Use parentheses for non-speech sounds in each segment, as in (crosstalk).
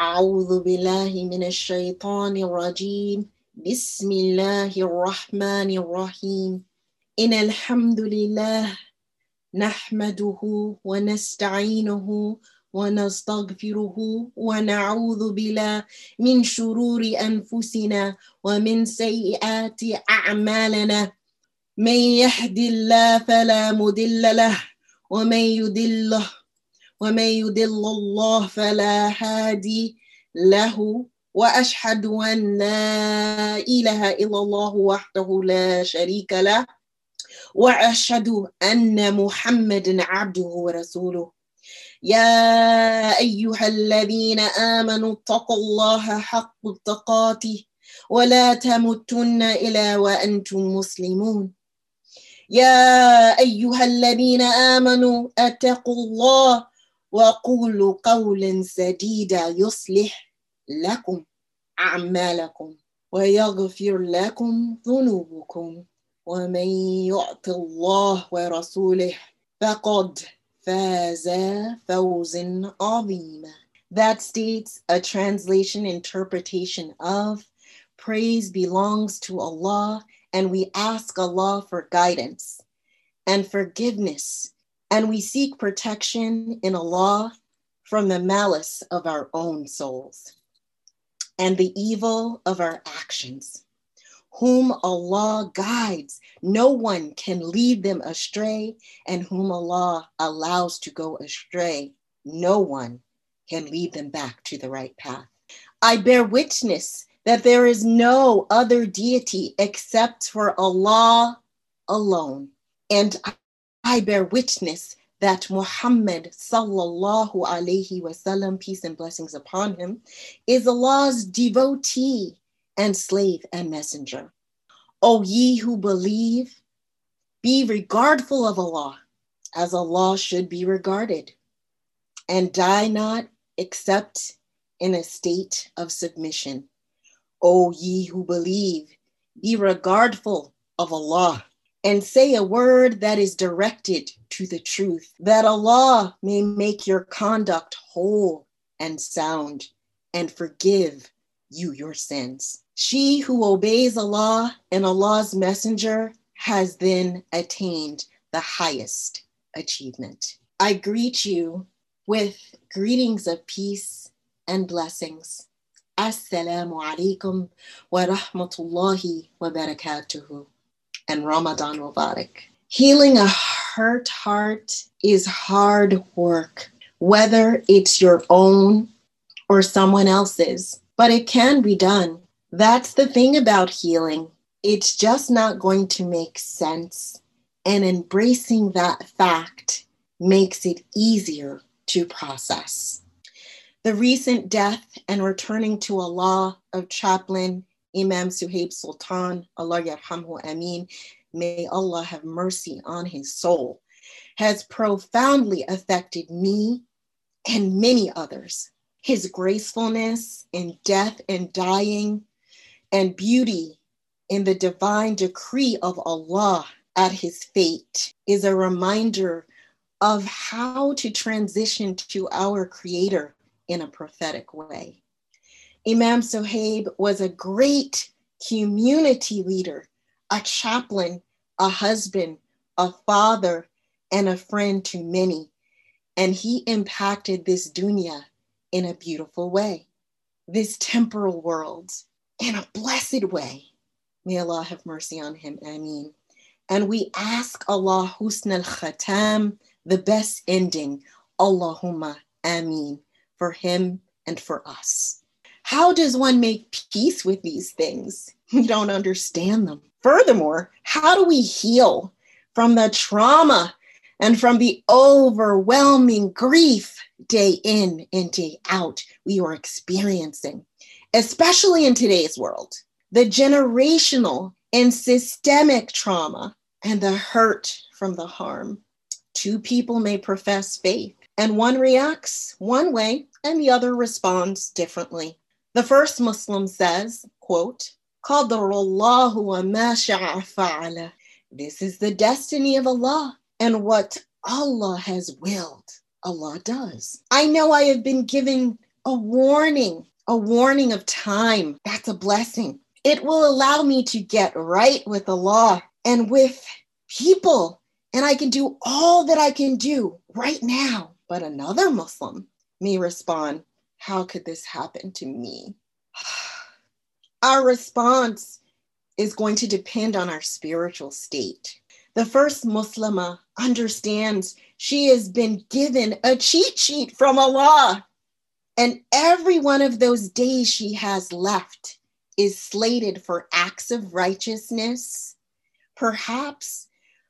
أعوذ بالله من الشيطان الرجيم. بسم الله الرحمن الرحيم. إن الحمد لله نحمده ونستعينه ونستغفره ونعوذ بالله من شرور أنفسنا ومن سيئات أعمالنا. من يهد الله فلا مضل له ومن يضله ومن يضل الله فلا هادي له واشهد ان لا اله الا الله وحده لا شريك له واشهد ان محمدا عبده ورسوله. يا ايها الذين امنوا اتقوا الله حق تقاته ولا تموتن الا وأنتم مسلمون. يا ايها الذين امنوا اتقوا الله وقولوا قولا سديدا يصلح لكم اعمالكم ويغفر لكم ذنوبكم ومن يعط الله ورسوله فقد فاز فوزا عظيما that states a translation interpretation of praise belongs to Allah and we ask Allah for guidance and forgiveness and we seek protection in Allah from the malice of our own souls and the evil of our actions. Whom Allah guides, no one can lead them astray, and whom Allah allows to go astray, no one can lead them back to the right path. I bear witness that there is no other deity except for Allah alone. And I bear witness that Muhammad sallallahu alaihi wasallam, peace and blessings upon him, is Allah's devotee and slave and messenger. O ye who believe, be regardful of Allah as Allah should be regarded, and die not except in a state of submission. O ye who believe, be regardful of Allah and say a word that is directed to the truth, that Allah may make your conduct whole and sound and forgive you your sins. She who obeys Allah and Allah's messenger has then attained the highest achievement. I greet you with greetings of peace and blessings. Assalamu alaikum wa rahmatullahi wa barakatuhu and Ramadan Mubarak. Healing a hurt heart is hard work, whether it's your own or someone else's, but it can be done. That's the thing about healing. It's just not going to make sense. And embracing that fact makes it easier to process. The recent death and returning to Allah of chaplain Imam Sohaib Sultan, Allah yarhamhu amin, may Allah have mercy on his soul, has profoundly affected me and many others. His gracefulness in death and dying and beauty in the divine decree of Allah at his fate is a reminder of how to transition to our Creator in a prophetic way. Imam Sohaib was a great community leader, a chaplain, a husband, a father, and a friend to many. And he impacted this dunya in a beautiful way, this temporal world in a blessed way. May Allah have mercy on him. Ameen. And we ask Allah husn al khatam, the best ending. Allahumma ameen for him and for us. How does one make peace with these things? We don't understand them. Furthermore, how do we heal from the trauma and from the overwhelming grief day in and day out we are experiencing, especially in today's world? The generational and systemic trauma and the hurt from the harm. Two people may profess faith, and one reacts one way and the other responds differently. The first Muslim says, quote, This is the destiny of Allah, and what Allah has willed, Allah does. I know I have been given a warning, a warning of time. That's a blessing. It will allow me to get right with Allah and with people, and I can do all that I can do right now. But another Muslim may respond, How could this happen to me? (sighs) Our response is going to depend on our spiritual state. The first Muslimah understands she has been given a cheat sheet from Allah. And every one of those days she has left is slated for acts of righteousness. Perhaps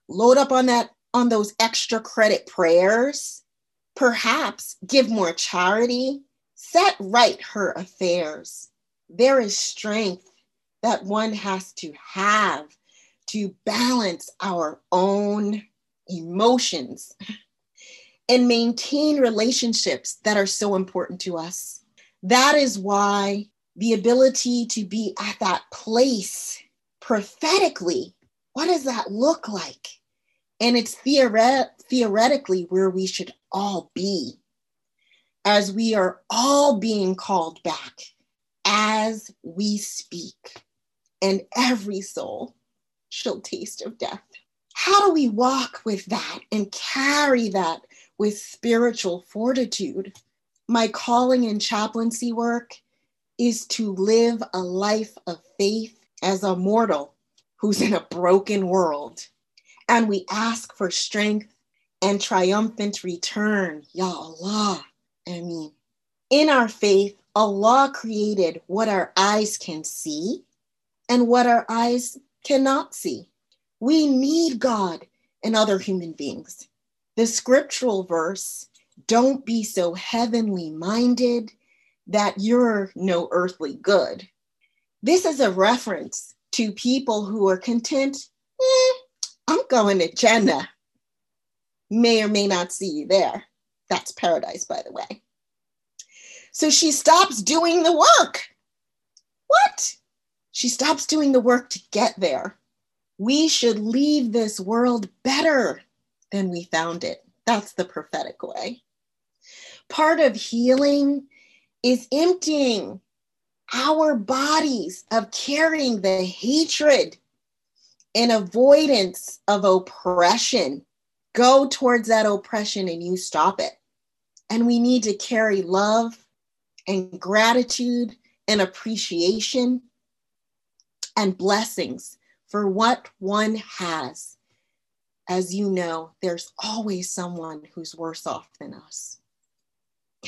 load up on that on those extra credit prayers. Perhaps give more charity. Set right her affairs. There is strength that one has to have to balance our own emotions and maintain relationships that are so important to us. That is why the ability to be at that place prophetically, what does that look like? And it's theoret- theoretically where we should all be as we are all being called back as we speak, and every soul shall taste of death. How do we walk with that and carry that with spiritual fortitude? My calling in chaplaincy work is to live a life of faith as a mortal who's in a broken world. And we ask for strength and triumphant return. Ya Allah. In our faith, Allah created what our eyes can see and what our eyes cannot see. We need God and other human beings. The scriptural verse, don't be so heavenly minded that you're no earthly good. This is a reference to people who are content, eh, I'm going to Jannah. May or may not see you there. That's paradise, by the way. So she stops doing the work. What? She stops doing the work to get there. We should leave this world better than we found it. That's the prophetic way. Part of healing is emptying our bodies of carrying the hatred and avoidance of oppression. Go towards that oppression and you stop it. And we need to carry love and gratitude and appreciation and blessings for what one has. As you know, there's always someone who's worse off than us.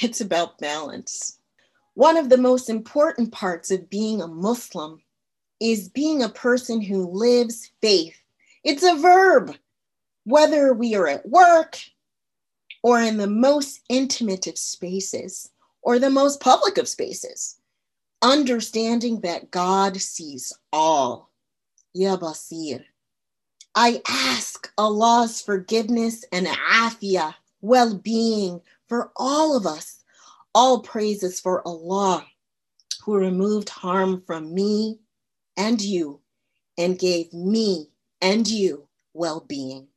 It's about balance. One of the most important parts of being a Muslim is being a person who lives faith. It's a verb, whether we are at work or in the most intimate of spaces or the most public of spaces. Understanding that God sees all. Ya Basir. I ask Allah's forgiveness and afia, well being for all of us all praises for Allah, who removed harm from me and you and gave me and you well being.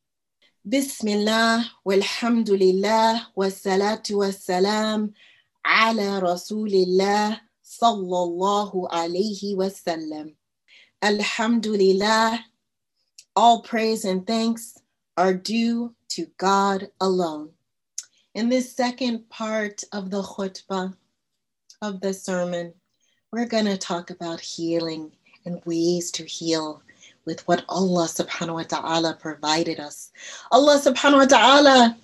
Bismillah, walhamdulillah, wassalatu wassalam ala rasulillah sallallahu alayhi wasallam. Alhamdulillah, all praise and thanks are due to God alone. In this second part of the khutbah of the sermon, we're going to talk about healing and ways to heal with what Allah subhanahu wa ta'ala provided us. Allah subhanahu wa ta'ala,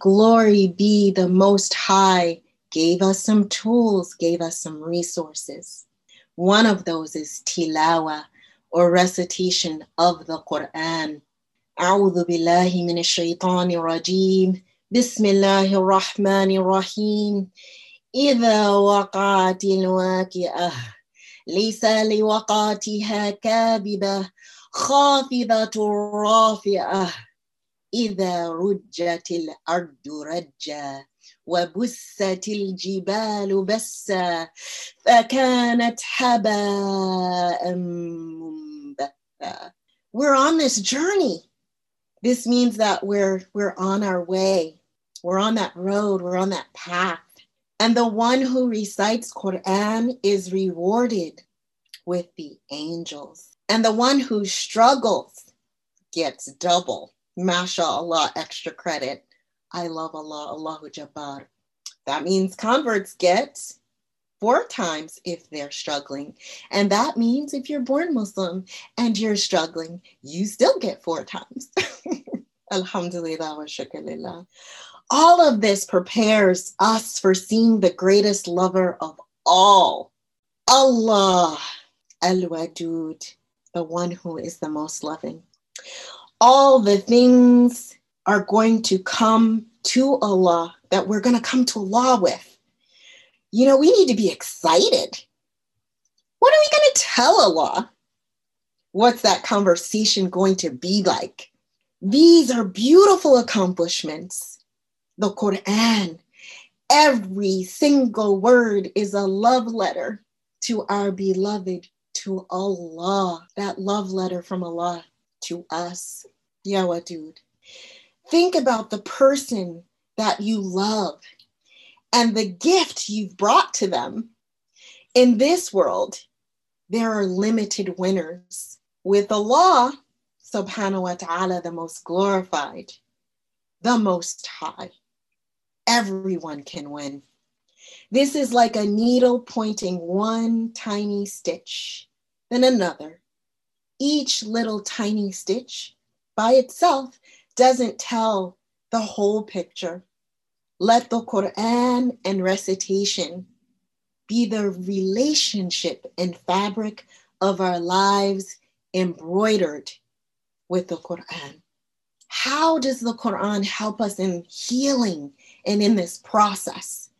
glory be the most high, gave us some tools, gave us some resources. One of those is tilawa or recitation of the Quran. أعوذ بالله من الشيطان الرجيم بسم الله الرحمن الرحيم إذا وقعت الواقعة ليس لوقعتها كاذبة خافضة رافعة إذا رجت الأرض رجا وبست الجبال بسا فكانت هباء منبثا We're on this journey. This means that we're we're on our way we're on that road, we're on that path. And the one who recites Quran is rewarded with the angels. And the one who struggles gets double. MashaAllah, extra credit. I love Allah, Allahu Jabbar. That means converts get four times if they're struggling. And that means if you're born Muslim and you're struggling, you still get four times. (laughs) Alhamdulillah wa shukrulillah. All of this prepares us for seeing the greatest lover of all, Allah Al Wadud, the one who is the most loving. All the things are going to come to Allah that we're going to come to Allah with. You know, we need to be excited. What are we going to tell Allah? What's that conversation going to be like? These are beautiful accomplishments the Quran. Every single word is a love letter to our beloved, to Allah. That love letter from Allah to us. Ya Wadud? Think about the person that you love and the gift you've brought to them. In this world, there are limited winners. With Allah, subhanahu wa ta'ala, the most glorified, the most high everyone can win. This is like a needle pointing one tiny stitch, then another. Each little tiny stitch by itself doesn't tell the whole picture. Let the Quran and recitation be the relationship and fabric of our lives embroidered with the Quran. How does the Quran help us in healing and in this process.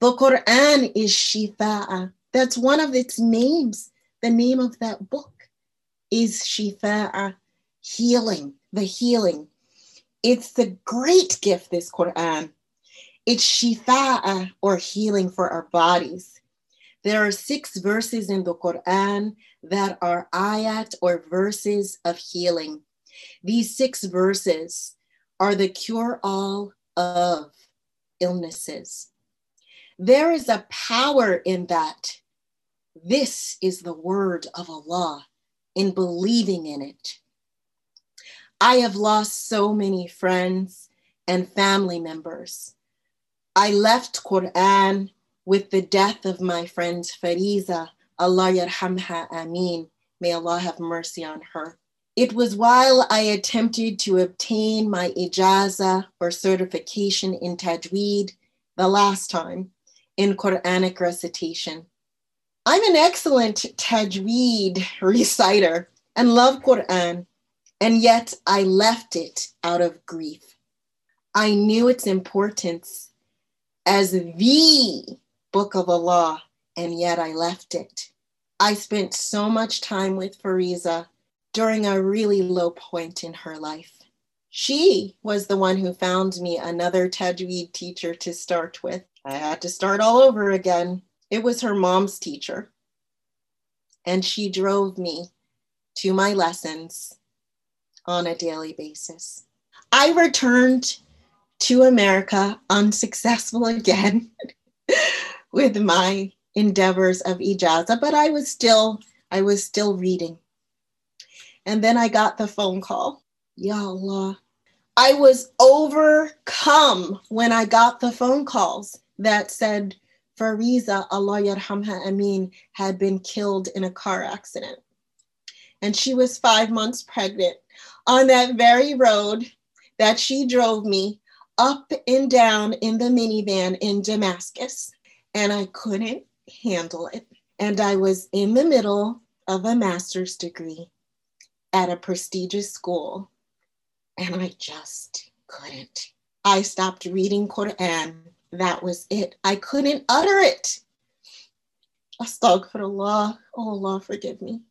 The Quran is Shifa'a. That's one of its names. The name of that book is Shifa'a, healing, the healing. It's the great gift, this Quran. It's Shifa'a, or healing for our bodies. There are six verses in the Quran that are ayat or verses of healing. These six verses are the cure all of illnesses. There is a power in that. This is the word of Allah, in believing in it. I have lost so many friends and family members. I left Quran with the death of my friend Fariza, Allah yarhamha ameen. May Allah have mercy on her. It was while I attempted to obtain my ijaza or certification in tajweed the last time in Quranic recitation. I'm an excellent tajweed reciter and love Quran, and yet I left it out of grief. I knew its importance as the book of Allah, and yet I left it. I spent so much time with Fariza during a really low point in her life. She was the one who found me another Tajweed teacher to start with. I had to start all over again. It was her mom's teacher. And she drove me to my lessons on a daily basis. I returned to America unsuccessful again (laughs) with my endeavors of ijaza, but I was still I was still reading. And then I got the phone call. Ya Allah. I was overcome when I got the phone calls that said Fariza, Allah yarhamha Amin, had been killed in a car accident. And she was five months pregnant on that very road that she drove me up and down in the minivan in Damascus. And I couldn't handle it. And I was in the middle of a master's degree at a prestigious school, and I just couldn't. I stopped reading Quran. That was it. I couldn't utter it. Astaghfirullah. Oh Allah, forgive me.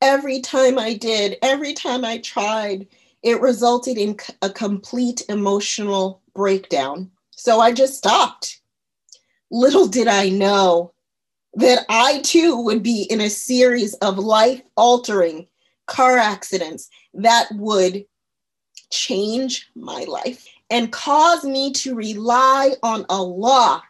Every time I did, every time I tried, it resulted in a complete emotional breakdown. So I just stopped. Little did I know that I too would be in a series of life altering car accidents that would change my life and cause me to rely on Allah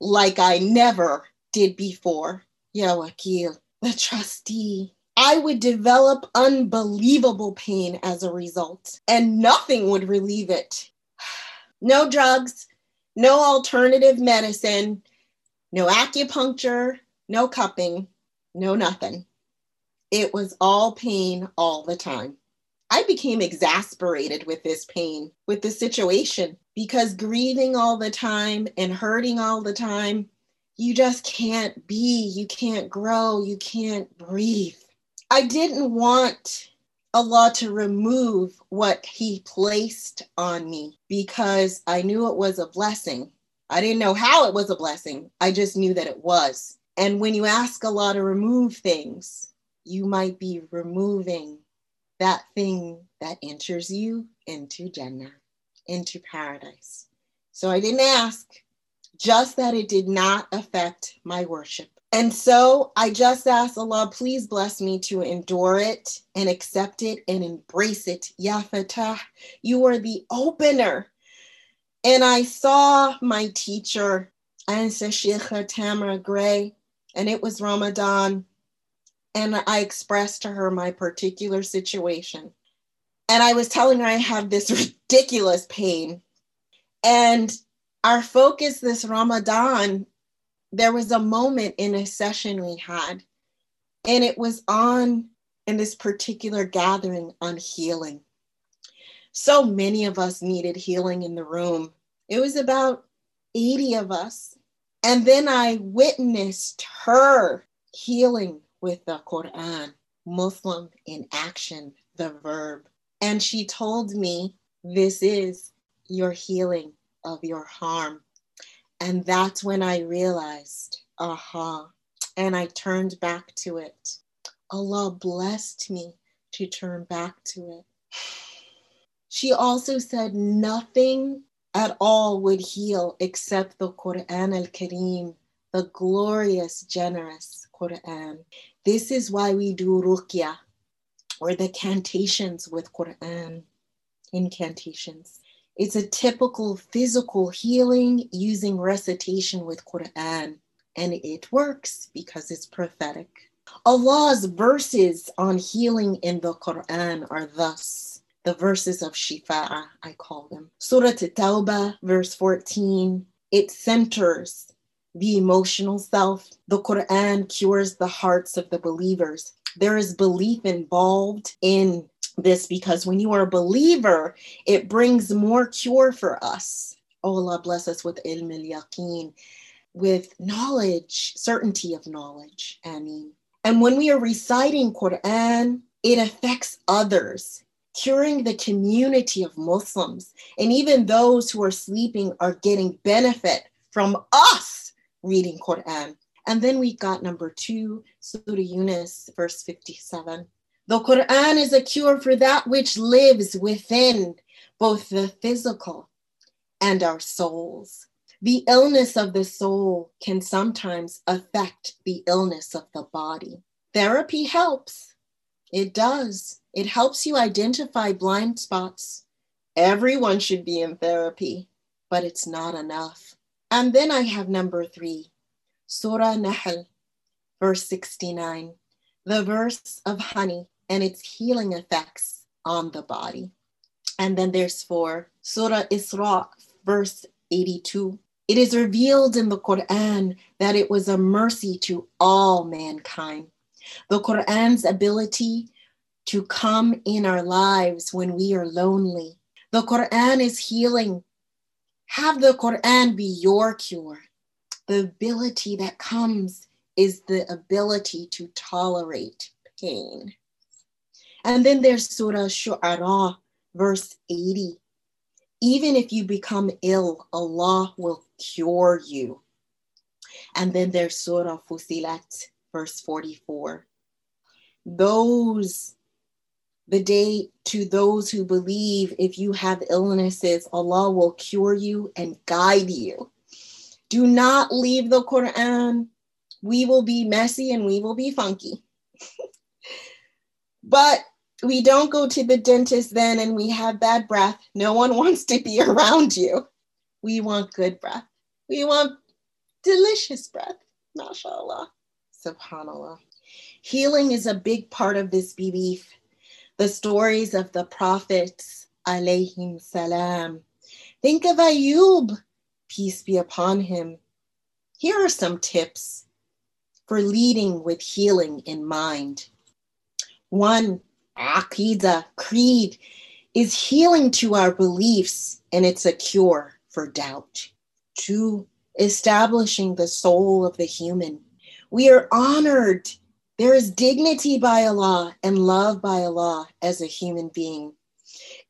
like I never did before. Ya Wakil, the trustee. I would develop unbelievable pain as a result, and nothing would relieve it. (sighs) No drugs, no alternative medicine, no acupuncture, no cupping, no nothing. It was all pain all the time. I became exasperated with this pain, with the situation, because grieving all the time and hurting all the time, you just can't be, you can't grow, you can't breathe. I didn't want Allah to remove what He placed on me because I knew it was a blessing. I didn't know how it was a blessing, I just knew that it was. And when you ask Allah to remove things, you might be removing that thing that enters you into Jannah, into paradise. So I didn't ask, just that it did not affect my worship. And so I just asked Allah, please bless me to endure it and accept it and embrace it. Ya Fatah, you are the opener. And I saw my teacher, Anse Sheikha Tamara Gray, and it was Ramadan and I expressed to her my particular situation. And I was telling her I have this ridiculous pain. And our focus this Ramadan, there was a moment in a session we had, and it was on in this particular gathering on healing. So many of us needed healing in the room. It was about 80 of us. And then I witnessed her healing with the Quran, Muslim in action, the verb. And she told me, This is your healing of your harm. And that's when I realized, aha. And I turned back to it. Allah blessed me to turn back to it. She also said nothing at all would heal except the Quran al Kareem, the glorious, generous Quran. This is why we do ruqya or the cantations with Quran, incantations. It's a typical physical healing using recitation with Quran, and it works because it's prophetic. Allah's verses on healing in the Quran are thus the verses of Shifa, I call them. Surah Tawbah, verse 14, it centers the emotional self. The Quran cures the hearts of the believers. There is belief involved in this because when you are a believer, it brings more cure for us. Oh, Allah bless us with ilm al yaqeen, with knowledge, certainty of knowledge. I mean, and when we are reciting Quran, it affects others, curing the community of Muslims. And even those who are sleeping are getting benefit from us reading Quran. And then we got number two, Surah Yunus, verse 57. The Quran is a cure for that which lives within both the physical and our souls. The illness of the soul can sometimes affect the illness of the body. Therapy helps. It does. It helps you identify blind spots. Everyone should be in therapy, but it's not enough. And then I have number three, Surah Nahl, verse 69, the verse of honey and its healing effects on the body. And then there's for Surah Isra, verse 82. It is revealed in the Quran that it was a mercy to all mankind. The Quran's ability to come in our lives when we are lonely. The Quran is healing have the Quran be your cure. The ability that comes is the ability to tolerate pain. And then there's Surah Shu'ara, verse 80. Even if you become ill, Allah will cure you. And then there's Surah Fussilat, verse 44. Those the day to those who believe if you have illnesses, Allah will cure you and guide you. Do not leave the Quran. We will be messy and we will be funky. (laughs) but we don't go to the dentist then and we have bad breath. No one (laughs) wants to be around you. We want good breath. We want delicious breath. MashaAllah. Subhanallah. Healing is a big part of this belief. The stories of the prophets, alayhim salam. Think of Ayub, peace be upon him. Here are some tips for leading with healing in mind. One, aqidah, creed, is healing to our beliefs and it's a cure for doubt. Two, establishing the soul of the human. We are honored. There is dignity by Allah and love by Allah as a human being.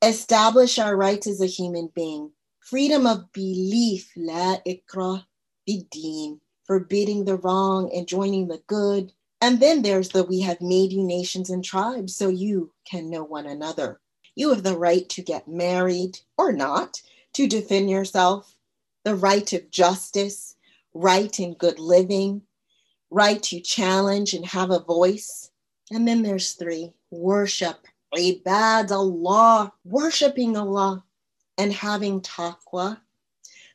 Establish our rights as a human being. Freedom of belief, la ikra bidin, forbidding the wrong and joining the good. And then there's the we have made you nations and tribes so you can know one another. You have the right to get married or not, to defend yourself, the right of justice, right in good living, right to challenge and have a voice. And then there's three worship, ibad Allah, worshiping Allah, and having taqwa,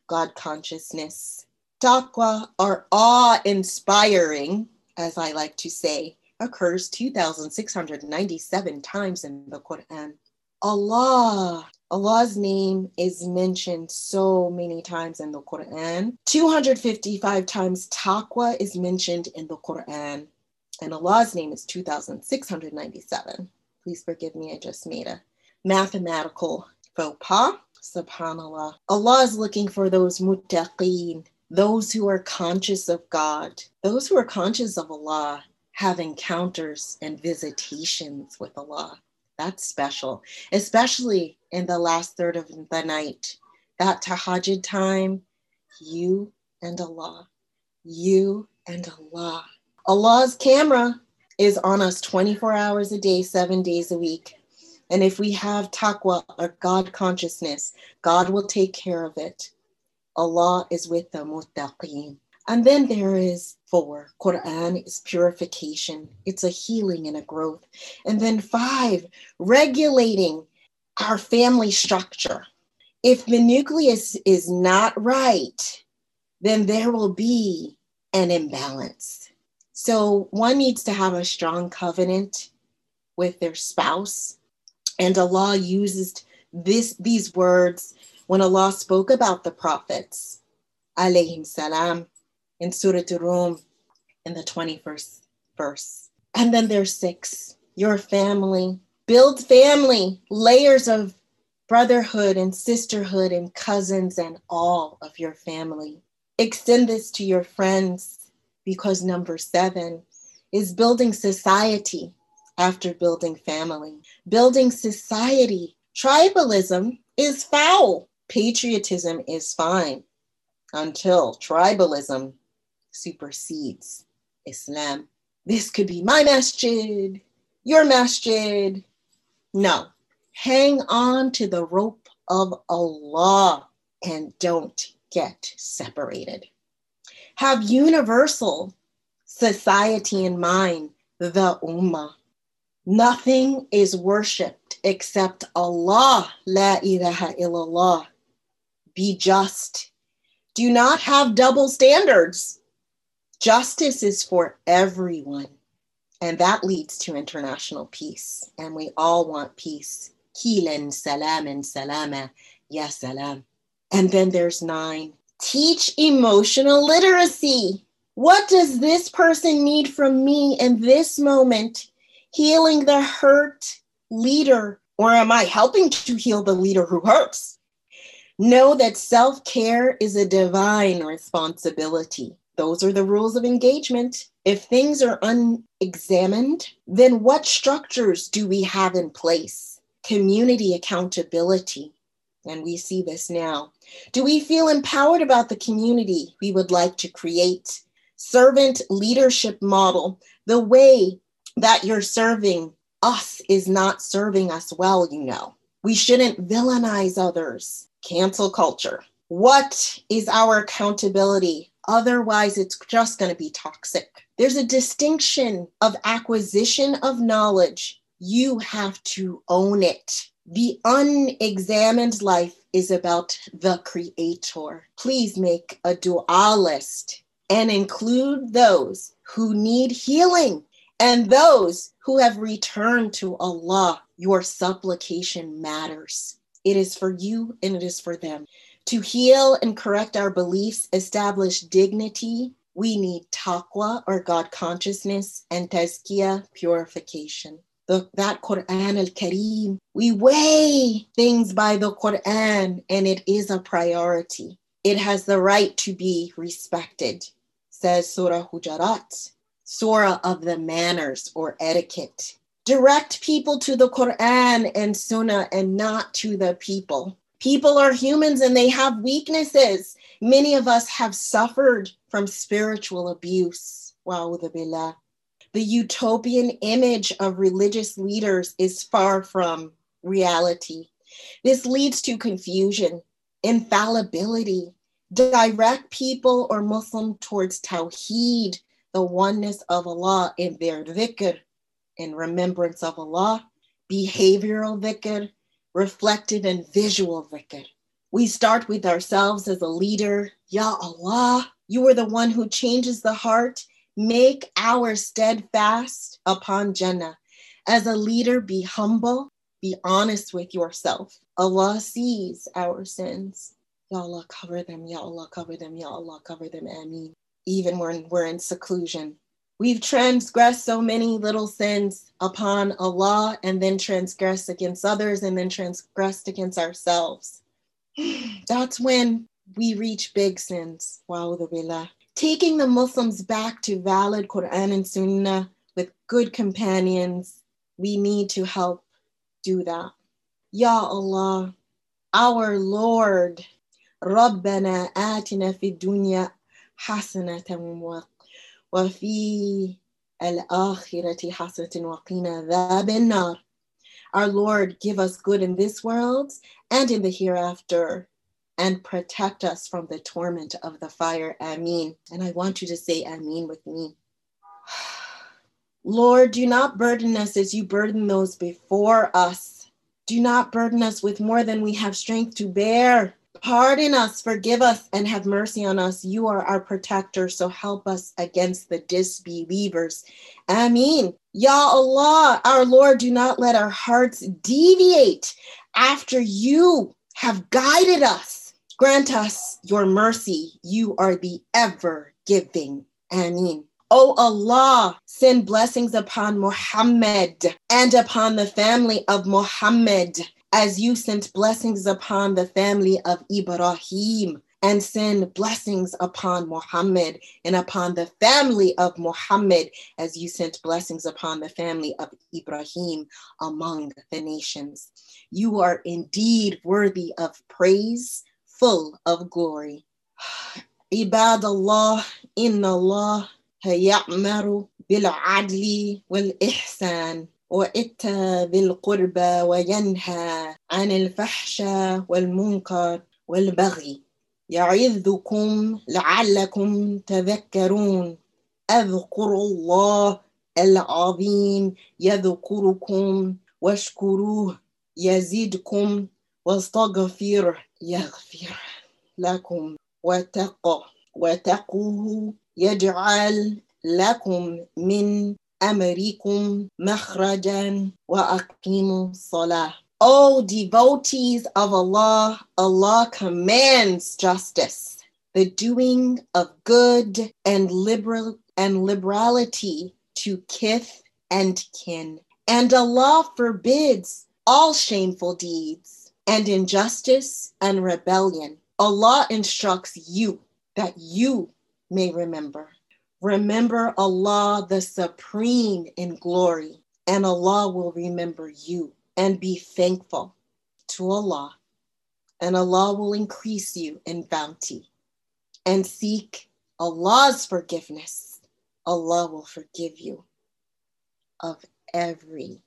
God consciousness. Taqwa are awe inspiring, as I like to say, occurs 2,697 times in the Quran. Allah Allah's name is mentioned so many times in the Quran. 255 times taqwa is mentioned in the Quran, and Allah's name is 2,697. Please forgive me, I just made a mathematical faux pas. Subhanallah. Allah is looking for those muttaqeen, those who are conscious of God, those who are conscious of Allah have encounters and visitations with Allah. That's special, especially in the last third of the night. That tahajjud time, you and Allah, you and Allah. Allah's camera is on us 24 hours a day, seven days a week. And if we have taqwa or God consciousness, God will take care of it. Allah is with the muttaqeen. And then there is four, Quran is purification. It's a healing and a growth. And then five, regulating our family structure. If the nucleus is not right, then there will be an imbalance. So one needs to have a strong covenant with their spouse. And Allah uses this, these words when Allah spoke about the prophets, alayhim salam, in Surah Rum in the 21st verse. And then there's six, your family. Build family, layers of brotherhood and sisterhood and cousins and all of your family. Extend this to your friends because number seven is building society after building family. Building society. Tribalism is foul. Patriotism is fine until tribalism supersedes Islam. This could be my masjid, your masjid. No, hang on to the rope of Allah and don't get separated. Have universal society in mind, the Ummah. Nothing is worshiped except Allah, La ilaha illallah. Be just. Do not have double standards. Justice is for everyone. And that leads to international peace. And we all want peace. Kilen salam and salama, ya salam. And then there's nine. Teach emotional literacy. What does this person need from me in this moment? Healing the hurt leader, or am I helping to heal the leader who hurts? Know that self care is a divine responsibility. Those are the rules of engagement. If things are unexamined, then what structures do we have in place? Community accountability. And we see this now. Do we feel empowered about the community we would like to create? Servant leadership model. The way that you're serving us is not serving us well, you know. We shouldn't villainize others. Cancel culture. What is our accountability? Otherwise, it's just going to be toxic. There's a distinction of acquisition of knowledge. You have to own it. The unexamined life is about the creator. Please make a dua list and include those who need healing and those who have returned to Allah. Your supplication matters. It is for you and it is for them. To heal and correct our beliefs, establish dignity, we need taqwa or God consciousness and tazkiyah, purification. The, that Quran al Kareem, we weigh things by the Quran and it is a priority. It has the right to be respected, says Surah Hujurat, Surah of the manners or etiquette. Direct people to the Quran and Sunnah and not to the people. People are humans and they have weaknesses. Many of us have suffered from spiritual abuse. The utopian image of religious leaders is far from reality. This leads to confusion, infallibility, direct people or Muslim towards Tawheed, the oneness of Allah in their dhikr, in remembrance of Allah, behavioral dhikr, reflective and visual dhikr. We start with ourselves as a leader. Ya Allah, you are the one who changes the heart. Make our steadfast upon Jannah. As a leader, be humble, be honest with yourself. Allah sees our sins. Ya Allah, cover them. Ya Allah, cover them. Ya Allah, cover them. Ameen. Even when we're in seclusion, We've transgressed so many little sins upon Allah and then transgressed against others and then transgressed against ourselves. (sighs) That's when we reach big sins. Billah. Taking the Muslims back to valid Quran and Sunnah with good companions, we need to help do that. Ya Allah, our Lord, ربنا آتنا في الدنيا حسنة وفي الآخرة حسنة وقنا ذاب النار. Our Lord, give us good in this world and in the hereafter, and protect us from the torment of the fire. Amin. And I want you to say Amin with me. (sighs) Lord, do not burden us as you burden those before us. Do not burden us with more than we have strength to bear. Pardon us, forgive us, and have mercy on us. You are our protector, so help us against the disbelievers. Ameen. Ya Allah, our Lord, do not let our hearts deviate after you have guided us. Grant us your mercy. You are the ever giving. Ameen. O Allah, send blessings upon Muhammad and upon the family of Muhammad as you sent blessings upon the family of Ibrahim and send blessings upon Muhammad and upon the family of Muhammad as you sent blessings upon the family of Ibrahim among the nations. You are indeed worthy of praise, full of glory. (sighs) Ibadallah, inna hayat maru bil adli wal ihsan. وإتى ذي القربى وينهى عن الفحشاء والمنكر والبغي. يعظكم لعلكم تذكرون. اذكروا الله العظيم. يذكركم واشكروه. يزيدكم واستغفره. يغفر لكم. وتقوا وتقوه يجعل لكم من أمركم مخرجا وأقيموا الصلاة O devotees of Allah, Allah commands justice, the doing of good and liberal and liberality to kith and kin. And Allah forbids all shameful deeds and injustice and rebellion. Allah instructs you that you may remember. Remember Allah, the supreme in glory, and Allah will remember you and be thankful to Allah, and Allah will increase you in bounty. And seek Allah's forgiveness. Allah will forgive you of every.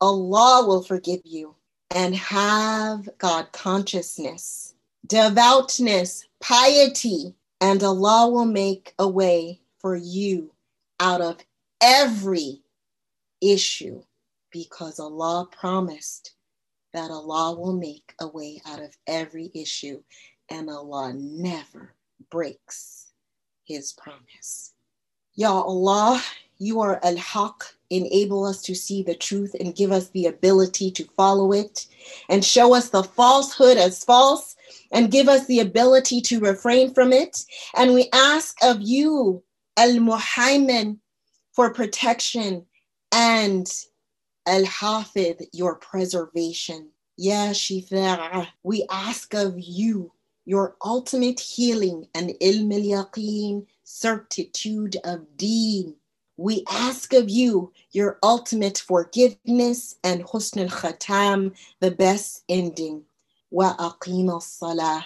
Allah will forgive you and have God consciousness, devoutness, piety, and Allah will make a way for you out of every issue because Allah promised that Allah will make a way out of every issue and Allah never breaks his promise. Ya Allah, you are Al Haq. Enable us to see the truth and give us the ability to follow it, and show us the falsehood as false, and give us the ability to refrain from it. And we ask of you, Al Muhaymin, for protection and Al Hafid, your preservation. Ya Shifa'a, we ask of you your ultimate healing and ilm al yaqeen, certitude of deen. We ask of you your ultimate forgiveness and husn al khatam, the best ending. Wa aqim al salah.